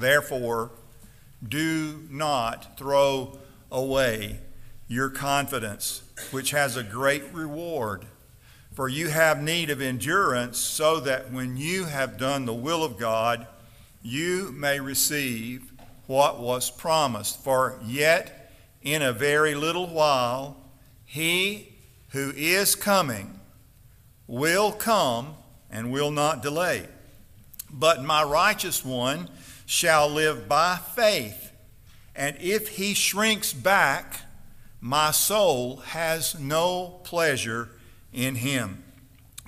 therefore, do not throw away your confidence, which has a great reward. For you have need of endurance, so that when you have done the will of God, you may receive what was promised. For yet in a very little while, he who is coming will come and will not delay. But my righteous one shall live by faith. And if he shrinks back, my soul has no pleasure in him.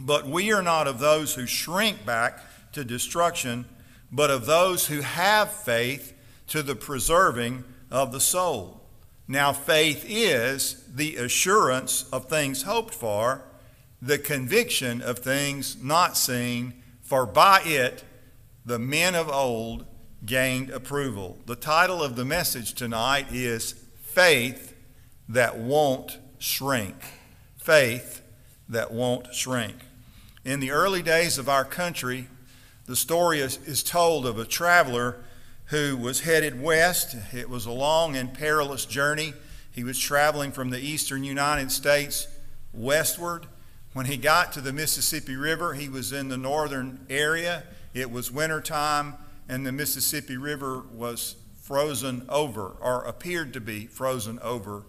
But we are not of those who shrink back to destruction, but of those who have faith to the preserving of the soul. Now, faith is the assurance of things hoped for, the conviction of things not seen, for by it the men of old gained approval. The title of the message tonight is Faith That Won't Shrink. Faith That Won't Shrink. In the early days of our country, the story is, is told of a traveler who was headed west. It was a long and perilous journey. He was traveling from the eastern United States westward. When he got to the Mississippi River, he was in the northern area. It was wintertime and the Mississippi River was frozen over, or appeared to be frozen over.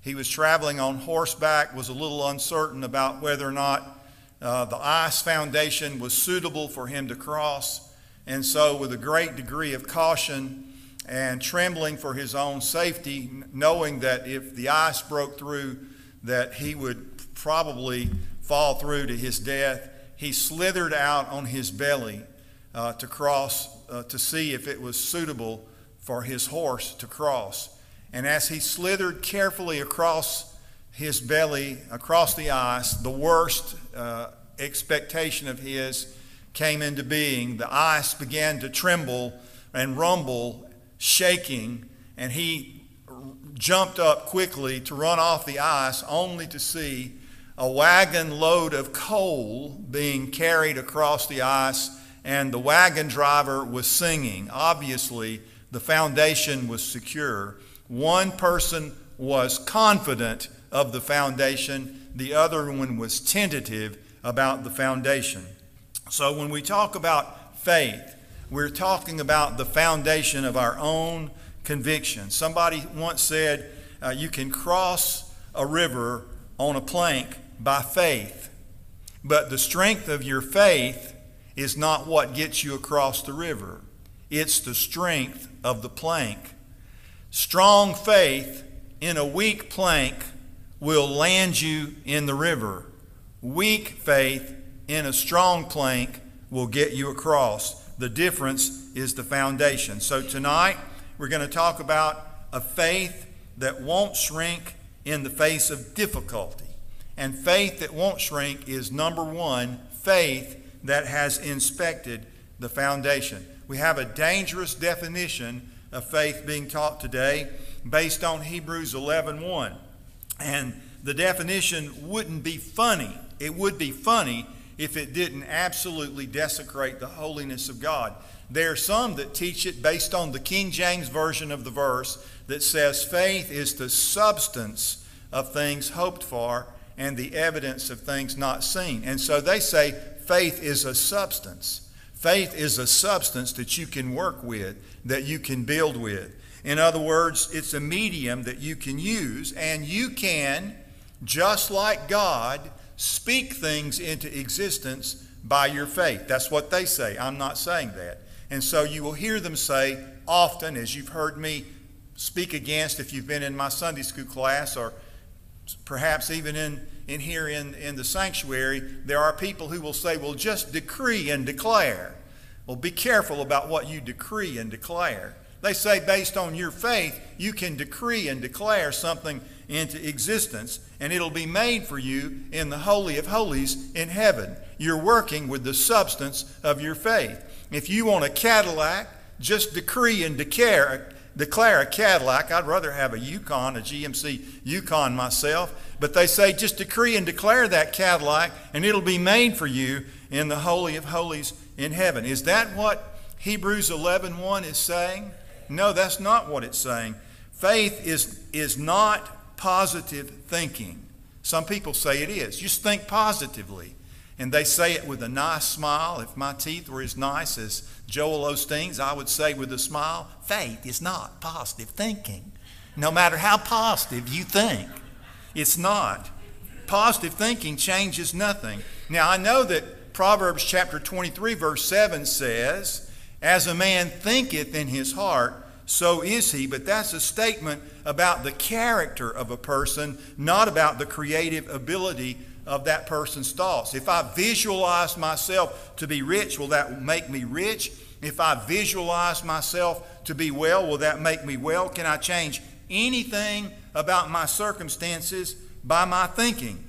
He was traveling on horseback, was a little uncertain about whether or not uh, the ice foundation was suitable for him to cross. And so, with a great degree of caution and trembling for his own safety, knowing that if the ice broke through, that he would probably fall through to his death, he slithered out on his belly uh, to cross uh, to see if it was suitable for his horse to cross. And as he slithered carefully across his belly, across the ice, the worst uh, expectation of his came into being. The ice began to tremble and rumble, shaking, and he jumped up quickly to run off the ice, only to see a wagon load of coal being carried across the ice and the wagon driver was singing. Obviously, the foundation was secure. One person was confident of the foundation, the other one was tentative about the foundation. So, when we talk about faith, we're talking about the foundation of our own conviction. Somebody once said, uh, You can cross a river on a plank by faith, but the strength of your faith is not what gets you across the river, it's the strength of the plank. Strong faith in a weak plank will land you in the river. Weak faith in a strong plank will get you across. The difference is the foundation. So tonight, we're going to talk about a faith that won't shrink in the face of difficulty. And faith that won't shrink is number one, faith that has inspected the foundation. We have a dangerous definition of faith being taught today based on Hebrews 11:1. And the definition wouldn't be funny. It would be funny if it didn't absolutely desecrate the holiness of God. There are some that teach it based on the King James version of the verse that says faith is the substance of things hoped for and the evidence of things not seen. And so they say faith is a substance. Faith is a substance that you can work with, that you can build with. In other words, it's a medium that you can use, and you can, just like God, speak things into existence by your faith. That's what they say. I'm not saying that. And so you will hear them say often, as you've heard me speak against if you've been in my Sunday school class or perhaps even in in here in, in the sanctuary, there are people who will say, well, just decree and declare. Well, be careful about what you decree and declare. They say, based on your faith, you can decree and declare something into existence, and it'll be made for you in the Holy of Holies in heaven. You're working with the substance of your faith. If you want a Cadillac, just decree and declare, declare a Cadillac. I'd rather have a Yukon, a GMC Yukon myself. But they say just decree and declare that Cadillac, and it'll be made for you in the Holy of Holies in heaven. Is that what Hebrews 11:1 is saying? No, that's not what it's saying. Faith is, is not positive thinking. Some people say it is. Just think positively. And they say it with a nice smile. If my teeth were as nice as Joel Osteen's, I would say with a smile, faith is not positive thinking. No matter how positive you think, it's not. Positive thinking changes nothing. Now, I know that Proverbs chapter 23, verse 7 says, As a man thinketh in his heart, so is he. But that's a statement about the character of a person, not about the creative ability of that person's thoughts. If I visualize myself to be rich, will that make me rich? If I visualize myself to be well, will that make me well? Can I change anything about my circumstances by my thinking?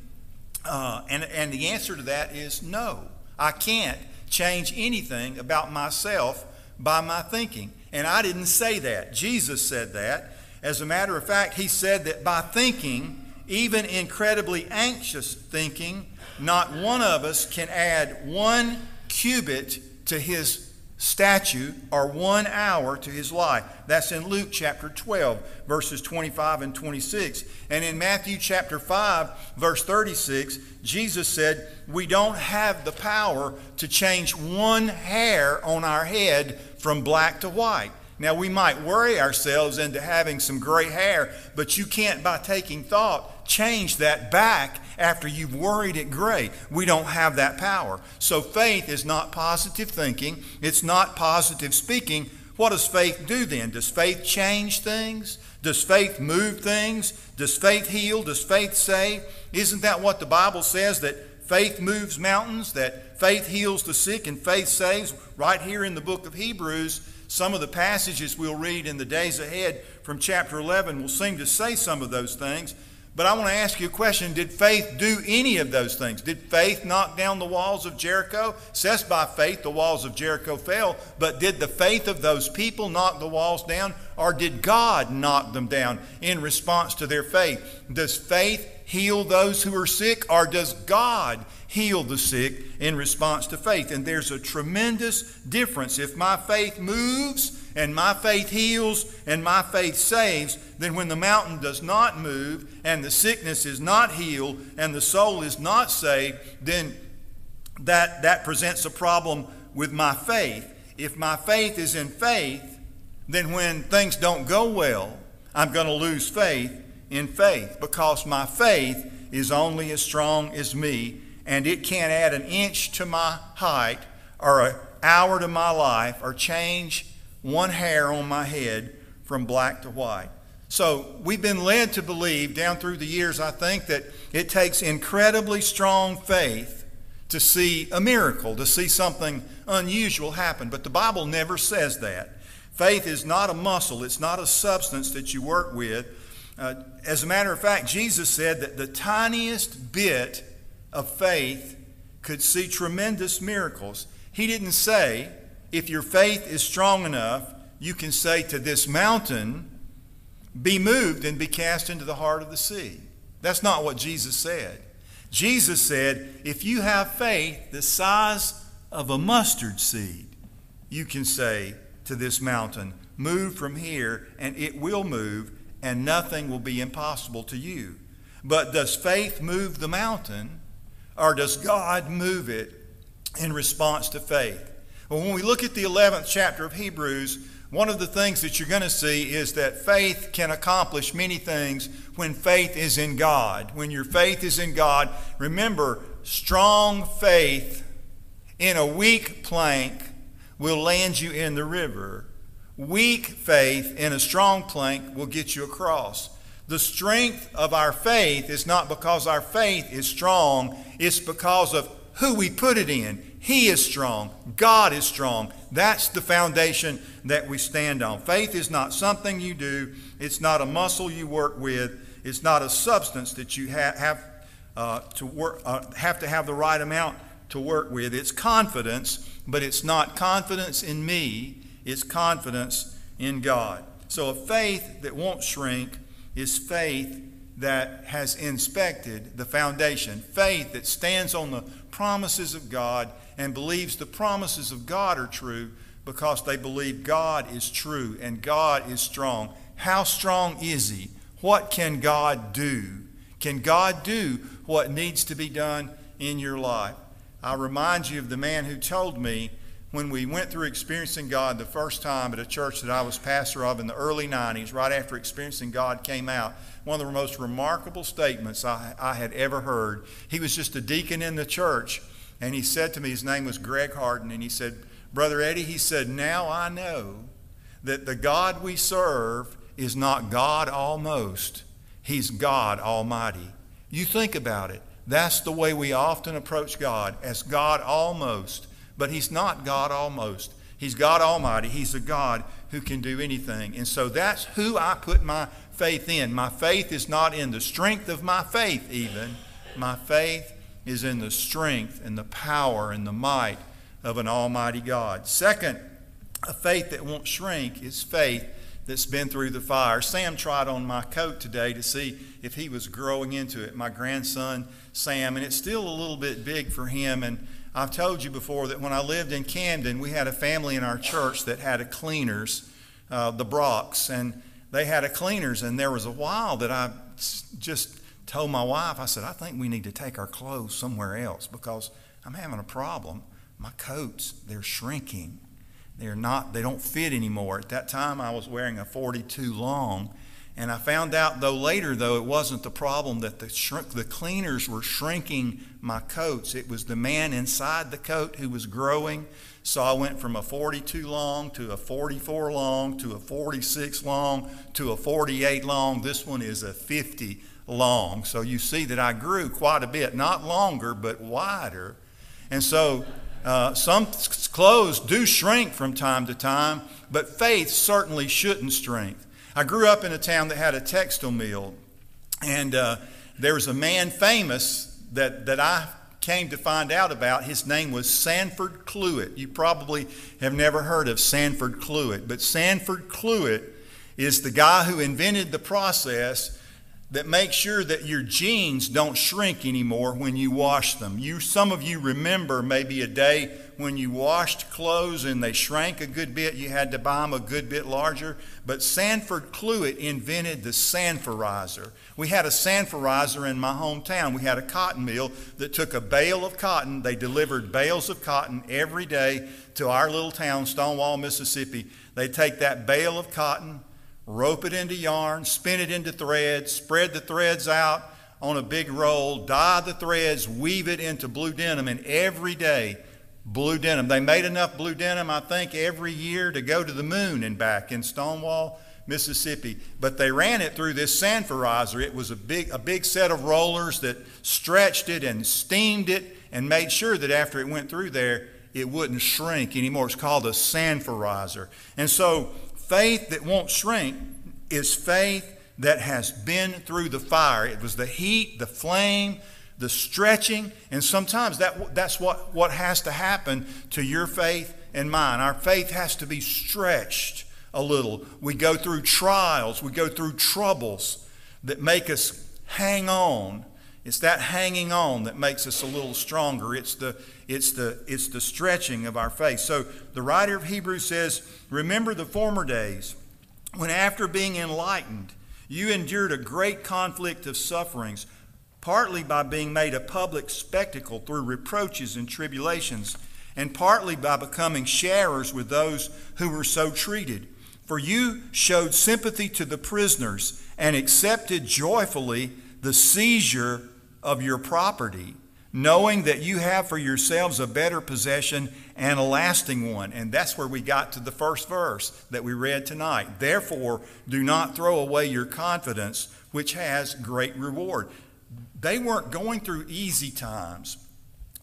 Uh, and, and the answer to that is no. I can't change anything about myself by my thinking. And I didn't say that. Jesus said that. As a matter of fact, he said that by thinking, even incredibly anxious thinking, not one of us can add one cubit to his statute or one hour to his life. That's in Luke chapter 12, verses 25 and 26. And in Matthew chapter 5, verse 36, Jesus said, We don't have the power to change one hair on our head from black to white. Now, we might worry ourselves into having some gray hair, but you can't, by taking thought, change that back after you've worried it gray. We don't have that power. So, faith is not positive thinking, it's not positive speaking. What does faith do then? Does faith change things? Does faith move things? Does faith heal? Does faith save? Isn't that what the Bible says? That faith moves mountains, that faith heals the sick, and faith saves? Right here in the book of Hebrews, some of the passages we'll read in the days ahead from chapter 11 will seem to say some of those things. But I want to ask you a question. Did faith do any of those things? Did faith knock down the walls of Jericho? It says by faith the walls of Jericho fell, but did the faith of those people knock the walls down? Or did God knock them down in response to their faith? Does faith heal those who are sick, or does God heal the sick in response to faith? And there's a tremendous difference. If my faith moves and my faith heals and my faith saves, then when the mountain does not move and the sickness is not healed and the soul is not saved, then that, that presents a problem with my faith. If my faith is in faith, then when things don't go well, I'm going to lose faith in faith because my faith is only as strong as me and it can't add an inch to my height or an hour to my life or change one hair on my head from black to white. So we've been led to believe down through the years, I think, that it takes incredibly strong faith to see a miracle, to see something unusual happen. But the Bible never says that. Faith is not a muscle, it's not a substance that you work with. Uh, as a matter of fact, Jesus said that the tiniest bit of faith could see tremendous miracles. He didn't say, if your faith is strong enough, you can say to this mountain, be moved and be cast into the heart of the sea. That's not what Jesus said. Jesus said, if you have faith the size of a mustard seed, you can say to this mountain, move from here, and it will move, and nothing will be impossible to you. But does faith move the mountain, or does God move it in response to faith? Well, when we look at the 11th chapter of Hebrews, one of the things that you're going to see is that faith can accomplish many things when faith is in God. When your faith is in God, remember, strong faith in a weak plank will land you in the river. Weak faith in a strong plank will get you across. The strength of our faith is not because our faith is strong, it's because of who we put it in. He is strong. God is strong. That's the foundation that we stand on. Faith is not something you do, it's not a muscle you work with, it's not a substance that you ha- have, uh, to work, uh, have to have the right amount to work with. It's confidence, but it's not confidence in me, it's confidence in God. So a faith that won't shrink is faith that has inspected the foundation. Faith that stands on the promises of God and believes the promises of God are true, because they believe God is true and God is strong. How strong is He? What can God do? Can God do what needs to be done in your life? I remind you of the man who told me when we went through experiencing God the first time at a church that I was pastor of in the early 90s, right after experiencing God came out, one of the most remarkable statements I, I had ever heard. He was just a deacon in the church, and he said to me, his name was Greg Harden, and he said, Brother Eddie, he said, Now I know that the God we serve is not God almost, He's God Almighty. You think about it. That's the way we often approach God, as God almost. But He's not God almost. He's God Almighty. He's a God who can do anything. And so that's who I put my faith in. My faith is not in the strength of my faith, even. My faith is in the strength and the power and the might of an Almighty God. Second, a faith that won't shrink is faith that's been through the fire. Sam tried on my coat today to see if he was growing into it. My grandson, Sam, and it's still a little bit big for him. And I've told you before that when I lived in Camden, we had a family in our church that had a cleaners, uh, the Brocks, and they had a cleaners. And there was a while that I just told my wife, I said, I think we need to take our clothes somewhere else because I'm having a problem. My coats, they're shrinking. They're not, they don't fit anymore. At that time, I was wearing a 42 long. And I found out, though, later, though, it wasn't the problem that the, shrink, the cleaners were shrinking my coats. It was the man inside the coat who was growing. So I went from a 42 long to a 44 long to a 46 long to a 48 long. This one is a 50 long. So you see that I grew quite a bit, not longer, but wider. And so uh, some clothes do shrink from time to time, but faith certainly shouldn't shrink. I grew up in a town that had a textile mill, and uh, there was a man famous that, that I came to find out about. His name was Sanford Cluett. You probably have never heard of Sanford Cluett, but Sanford Cluett is the guy who invented the process that makes sure that your jeans don't shrink anymore when you wash them. You, some of you remember maybe a day when you washed clothes and they shrank a good bit, you had to buy them a good bit larger. But Sanford Cluett invented the sanforizer. We had a sanforizer in my hometown. We had a cotton mill that took a bale of cotton. They delivered bales of cotton every day to our little town, Stonewall, Mississippi. They'd take that bale of cotton, rope it into yarn, spin it into threads, spread the threads out on a big roll, dye the threads, weave it into blue denim, and every day, blue denim. They made enough blue denim, I think, every year to go to the moon and back in Stonewall, Mississippi. But they ran it through this sanforizer. It was a big, a big set of rollers that stretched it and steamed it and made sure that after it went through there, it wouldn't shrink anymore. It's called a sanforizer. And so Faith that won't shrink is faith that has been through the fire. It was the heat, the flame, the stretching, and sometimes that, that's what, what has to happen to your faith and mine. Our faith has to be stretched a little. We go through trials, we go through troubles that make us hang on. It's that hanging on that makes us a little stronger. It's the, it's the, it's the stretching of our faith. So the writer of Hebrews says, Remember the former days when, after being enlightened, you endured a great conflict of sufferings, partly by being made a public spectacle through reproaches and tribulations, and partly by becoming sharers with those who were so treated. For you showed sympathy to the prisoners and accepted joyfully the seizure of your property knowing that you have for yourselves a better possession and a lasting one. And that's where we got to the first verse that we read tonight. Therefore, do not throw away your confidence, which has great reward. They weren't going through easy times,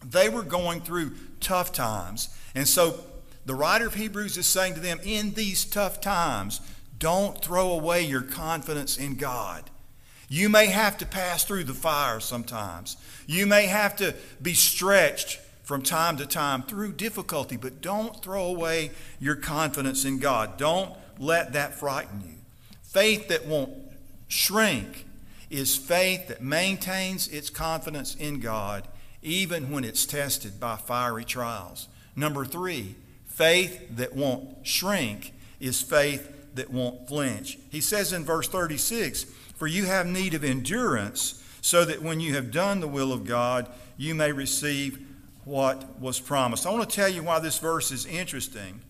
they were going through tough times. And so the writer of Hebrews is saying to them, in these tough times, don't throw away your confidence in God. You may have to pass through the fire sometimes. You may have to be stretched from time to time through difficulty, but don't throw away your confidence in God. Don't let that frighten you. Faith that won't shrink is faith that maintains its confidence in God even when it's tested by fiery trials. Number three, Faith that won't shrink is faith that won't flinch. He says in verse 36 For you have need of endurance, so that when you have done the will of God, you may receive what was promised. I want to tell you why this verse is interesting.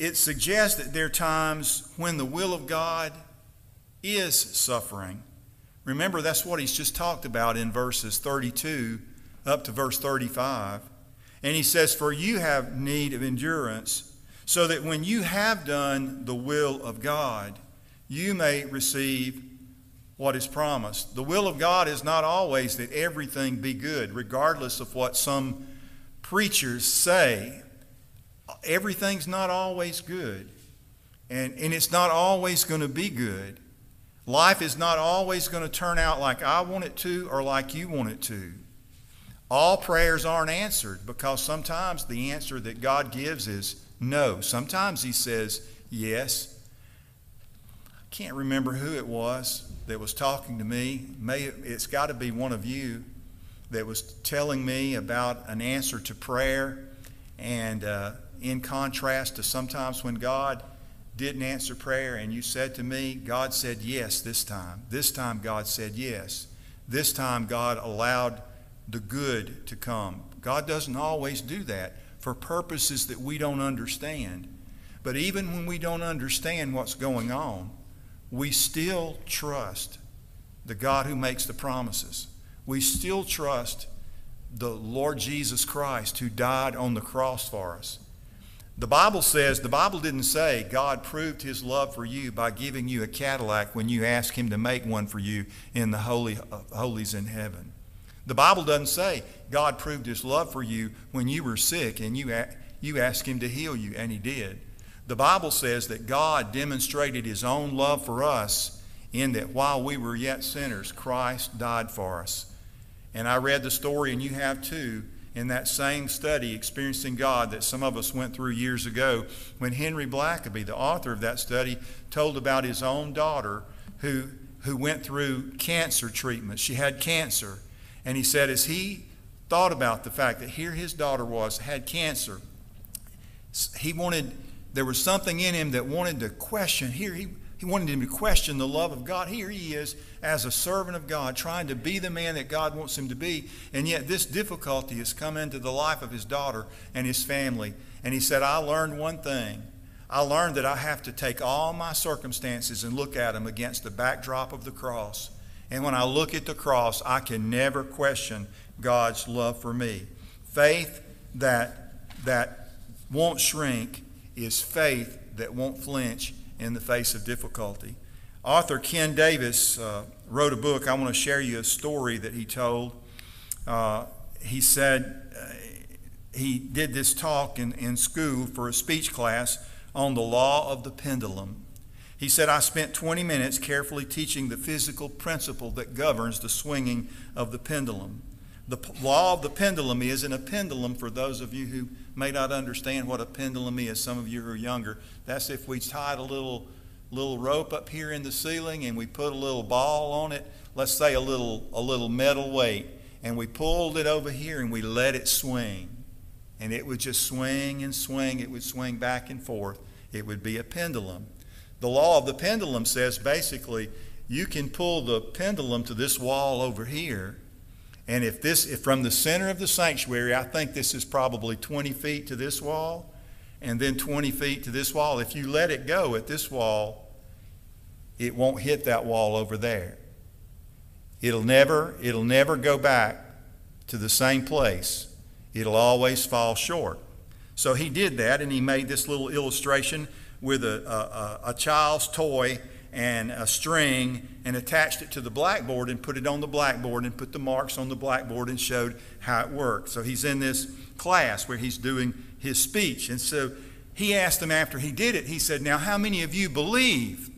It suggests that there are times when the will of God is suffering. Remember, that's what he's just talked about in verses 32 up to verse 35. And he says, For you have need of endurance, so that when you have done the will of God, you may receive what is promised. The will of God is not always that everything be good, regardless of what some preachers say. Everything's not always good, and, and it's not always going to be good. Life is not always going to turn out like I want it to or like you want it to. All prayers aren't answered because sometimes the answer that God gives is no. Sometimes He says yes. I can't remember who it was that was talking to me. May, it's got to be one of you that was telling me about an answer to prayer. And uh, in contrast to sometimes when God didn't answer prayer and you said to me, God said yes this time. This time God said yes. This time God allowed the good to come. God doesn't always do that for purposes that we don't understand. But even when we don't understand what's going on, we still trust the God who makes the promises. We still trust the Lord Jesus Christ who died on the cross for us. The Bible says, the Bible didn't say God proved his love for you by giving you a Cadillac when you asked him to make one for you in the holy, uh, holies in heaven. The Bible doesn't say God proved his love for you when you were sick and you, you asked him to heal you, and he did. The Bible says that God demonstrated his own love for us in that while we were yet sinners, Christ died for us. And I read the story, and you have too, in that same study, Experiencing God, that some of us went through years ago, when Henry Blackaby, the author of that study, told about his own daughter who, who went through cancer treatment. She had cancer. And he said, as he thought about the fact that here his daughter was, had cancer, he wanted, there was something in him that wanted to question. Here he, he wanted him to question the love of God. Here he is as a servant of God, trying to be the man that God wants him to be. And yet this difficulty has come into the life of his daughter and his family. And he said, I learned one thing. I learned that I have to take all my circumstances and look at them against the backdrop of the cross. And when I look at the cross, I can never question God's love for me. Faith that, that won't shrink is faith that won't flinch in the face of difficulty. Author Ken Davis uh, wrote a book. I want to share you a story that he told. Uh, he said uh, he did this talk in, in school for a speech class on the law of the pendulum. He said, I spent 20 minutes carefully teaching the physical principle that governs the swinging of the pendulum. The law of the pendulum is, and a pendulum, for those of you who may not understand what a pendulum is, some of you who are younger, that's if we tied a little, little rope up here in the ceiling and we put a little ball on it, let's say a little, a little metal weight, and we pulled it over here and we let it swing. And it would just swing and swing, it would swing back and forth. It would be a pendulum. The law of the pendulum says basically you can pull the pendulum to this wall over here. And if this, if from the center of the sanctuary, I think this is probably 20 feet to this wall, and then 20 feet to this wall. If you let it go at this wall, it won't hit that wall over there. It'll never, it'll never go back to the same place. It'll always fall short. So he did that, and he made this little illustration with a, a, a child's toy and a string and attached it to the blackboard and put it on the blackboard and put the marks on the blackboard and showed how it worked. So he's in this class where he's doing his speech. And so he asked them after he did it, he said, Now, how many of you believe?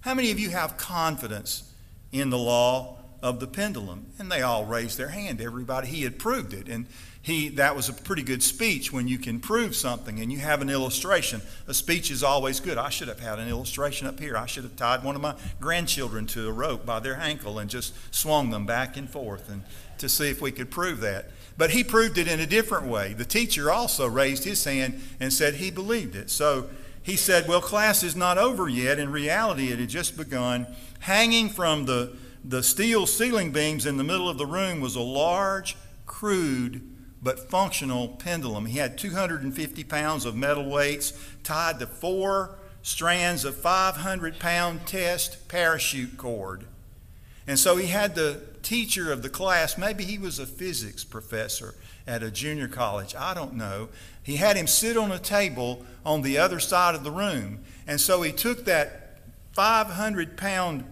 How many of you have confidence in the law of the pendulum? And they all raised their hand. Everybody, he had proved it. And he, that was a pretty good speech when you can prove something and you have an illustration. A speech is always good. I should have had an illustration up here. I should have tied one of my grandchildren to a rope by their ankle and just swung them back and forth and to see if we could prove that. But he proved it in a different way. The teacher also raised his hand and said he believed it. So he said, Well, class is not over yet. In reality, it had just begun. Hanging from the, the steel ceiling beams in the middle of the room was a large, crude, but functional pendulum. He had 250 pounds of metal weights tied to four strands of 500 pound test parachute cord. And so he had the teacher of the class, maybe he was a physics professor at a junior college, I don't know. He had him sit on a table on the other side of the room. And so he took that 500 pound,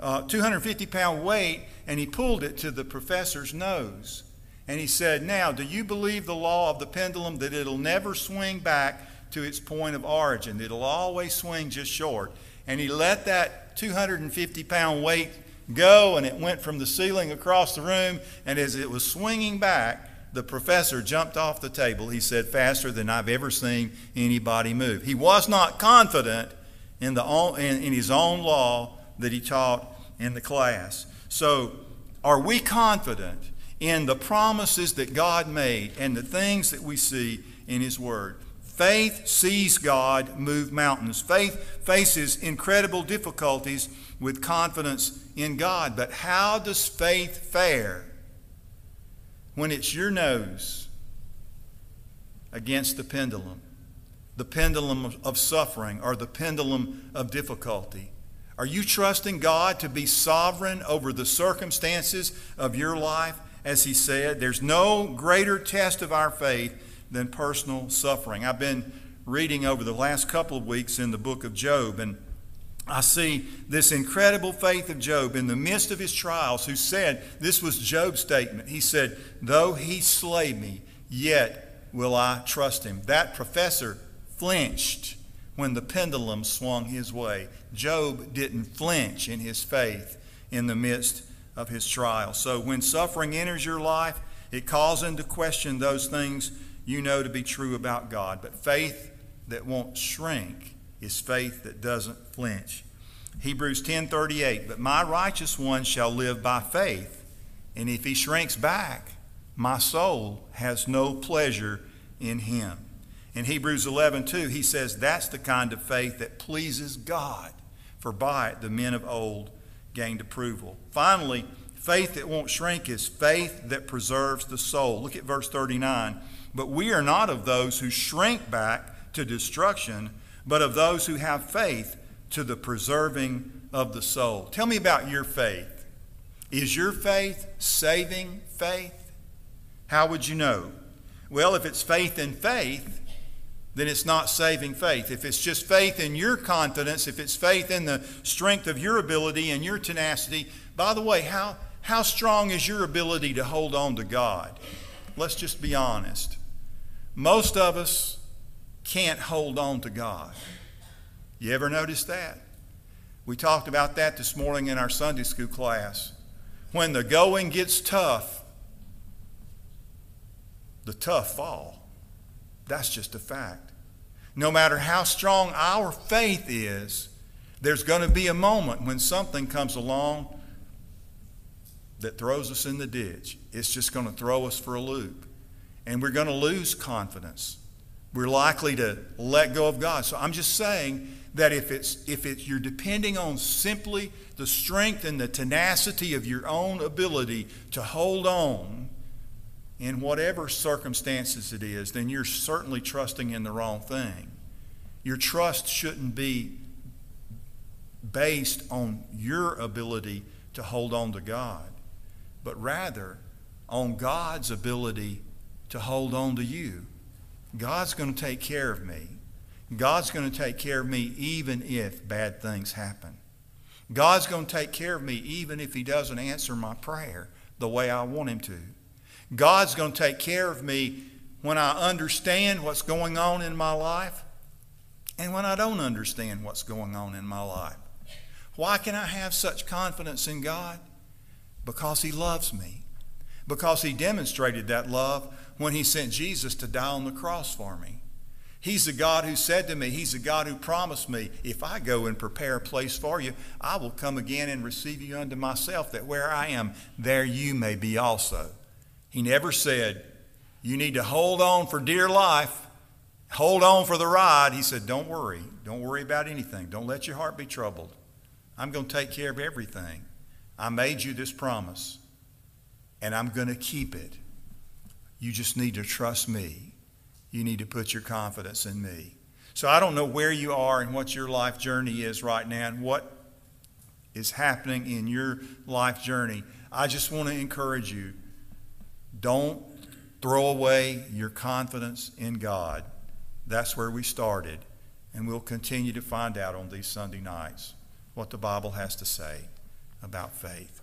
uh, 250 pound weight and he pulled it to the professor's nose. And he said, Now, do you believe the law of the pendulum that it'll never swing back to its point of origin? It'll always swing just short. And he let that 250 pound weight go, and it went from the ceiling across the room. And as it was swinging back, the professor jumped off the table. He said, faster than I've ever seen anybody move. He was not confident in, the in, in his own law that he taught in the class. So, are we confident in the promises that God made and the things that we see in His Word? Faith sees God move mountains. Faith faces incredible difficulties with confidence in God. But how does faith fare when it's your nose against the pendulum? The pendulum of suffering or the pendulum of difficulty. Are you trusting God to be sovereign over the circumstances of your life? As he said, there's no greater test of our faith than personal suffering. I've been reading over the last couple of weeks in the book of Job, and I see this incredible faith of Job in the midst of his trials, who said, This was Job's statement. He said, Though he slay me, yet will I trust him. That professor flinched when the pendulum swung his way. Job didn't flinch in his faith in the midst of his trial. So when suffering enters your life, it calls into question those things you know to be true about God. But faith that won't shrink is faith that doesn't flinch. Hebrews 10:38, but my righteous one shall live by faith, and if he shrinks back, my soul has no pleasure in him. In Hebrews 11:2, he says that's the kind of faith that pleases God, for by it the men of old gained approval. Finally, faith that won't shrink is faith that preserves the soul. Look at verse 39. But we are not of those who shrink back to destruction, but of those who have faith to the preserving of the soul. Tell me about your faith. Is your faith saving faith? How would you know? Well, if it's faith in faith, then it's not saving faith. If it's just faith in your confidence, if it's faith in the strength of your ability and your tenacity, by the way, how, how strong is your ability to hold on to God? Let's just be honest. Most of us can't hold on to God. You ever notice that? We talked about that this morning in our Sunday school class. When the going gets tough, the tough fall. That's just a fact. No matter how strong our faith is, there's going to be a moment when something comes along that throws us in the ditch. It's just going to throw us for a loop. And we're going to lose confidence we're likely to let go of God. So I'm just saying that if it's if it's you're depending on simply the strength and the tenacity of your own ability to hold on in whatever circumstances it is, then you're certainly trusting in the wrong thing. Your trust shouldn't be based on your ability to hold on to God, but rather on God's ability to hold on to you. God's going to take care of me. God's going to take care of me even if bad things happen. God's going to take care of me even if He doesn't answer my prayer the way I want Him to. God's going to take care of me when I understand what's going on in my life and when I don't understand what's going on in my life. Why can I have such confidence in God? Because He loves me. Because He demonstrated that love when he sent Jesus to die on the cross for me. He's the God who said to me, He's the God who promised me, if I go and prepare a place for you, I will come again and receive you unto myself, that where I am, there you may be also. He never said, You need to hold on for dear life. Hold on for the ride. He said, Don't worry. Don't worry about anything. Don't let your heart be troubled. I'm going to take care of everything. I made you this promise, and I'm going to keep it. You just need to trust me. You need to put your confidence in me. So I don't know where you are and what your life journey is right now and what is happening in your life journey. I just want to encourage you don't throw away your confidence in God. That's where we started. And we'll continue to find out on these Sunday nights what the Bible has to say about faith.